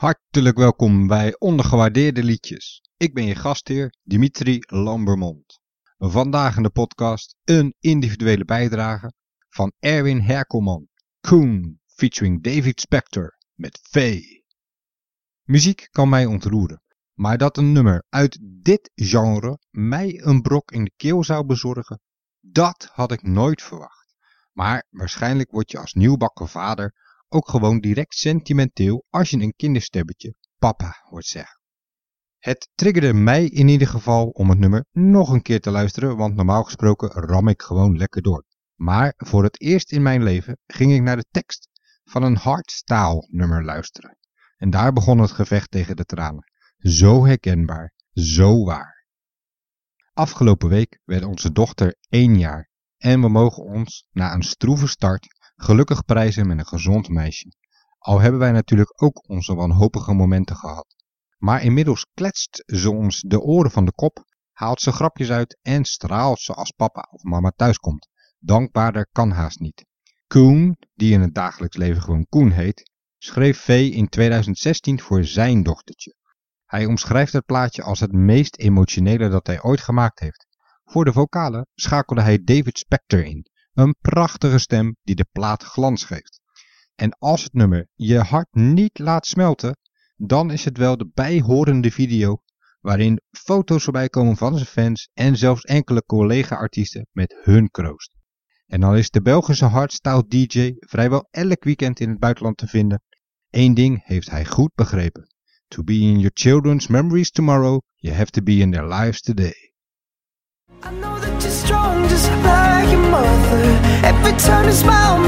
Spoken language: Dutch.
Hartelijk welkom bij Ondergewaardeerde Liedjes. Ik ben je gastheer Dimitri Lambermond. Vandaag in de podcast een individuele bijdrage van Erwin Herkelman, Koen, featuring David Spector met V. Muziek kan mij ontroeren, maar dat een nummer uit dit genre mij een brok in de keel zou bezorgen, dat had ik nooit verwacht. Maar waarschijnlijk word je als nieuwbakken vader ook gewoon direct sentimenteel als je een kinderstebbetje papa hoort zeggen. Het triggerde mij in ieder geval om het nummer nog een keer te luisteren, want normaal gesproken ram ik gewoon lekker door. Maar voor het eerst in mijn leven ging ik naar de tekst van een hardstyle nummer luisteren. En daar begon het gevecht tegen de tranen. Zo herkenbaar, zo waar. Afgelopen week werd onze dochter één jaar en we mogen ons na een stroeve start gelukkig prijzen met een gezond meisje. Al hebben wij natuurlijk ook onze wanhopige momenten gehad. Maar inmiddels kletst ze ons de oren van de kop, haalt ze grapjes uit en straalt ze als papa of mama thuiskomt. Dankbaarder kan haast niet. Koen, die in het dagelijks leven gewoon Koen heet, schreef V in 2016 voor zijn dochtertje. Hij omschrijft het plaatje als het meest emotionele dat hij ooit gemaakt heeft. Voor de vocalen schakelde hij David Spector in, een prachtige stem die de plaat glans geeft. En als het nummer je hart niet laat smelten, dan is het wel de bijhorende video waarin foto's voorbij komen van zijn fans en zelfs enkele collega-artiesten met hun kroost. En dan is de Belgische hardstyle DJ vrijwel elk weekend in het buitenland te vinden. Eén ding heeft hij goed begrepen. To be in your children's memories tomorrow, you have to be in their lives today. Mother. Every time you smile,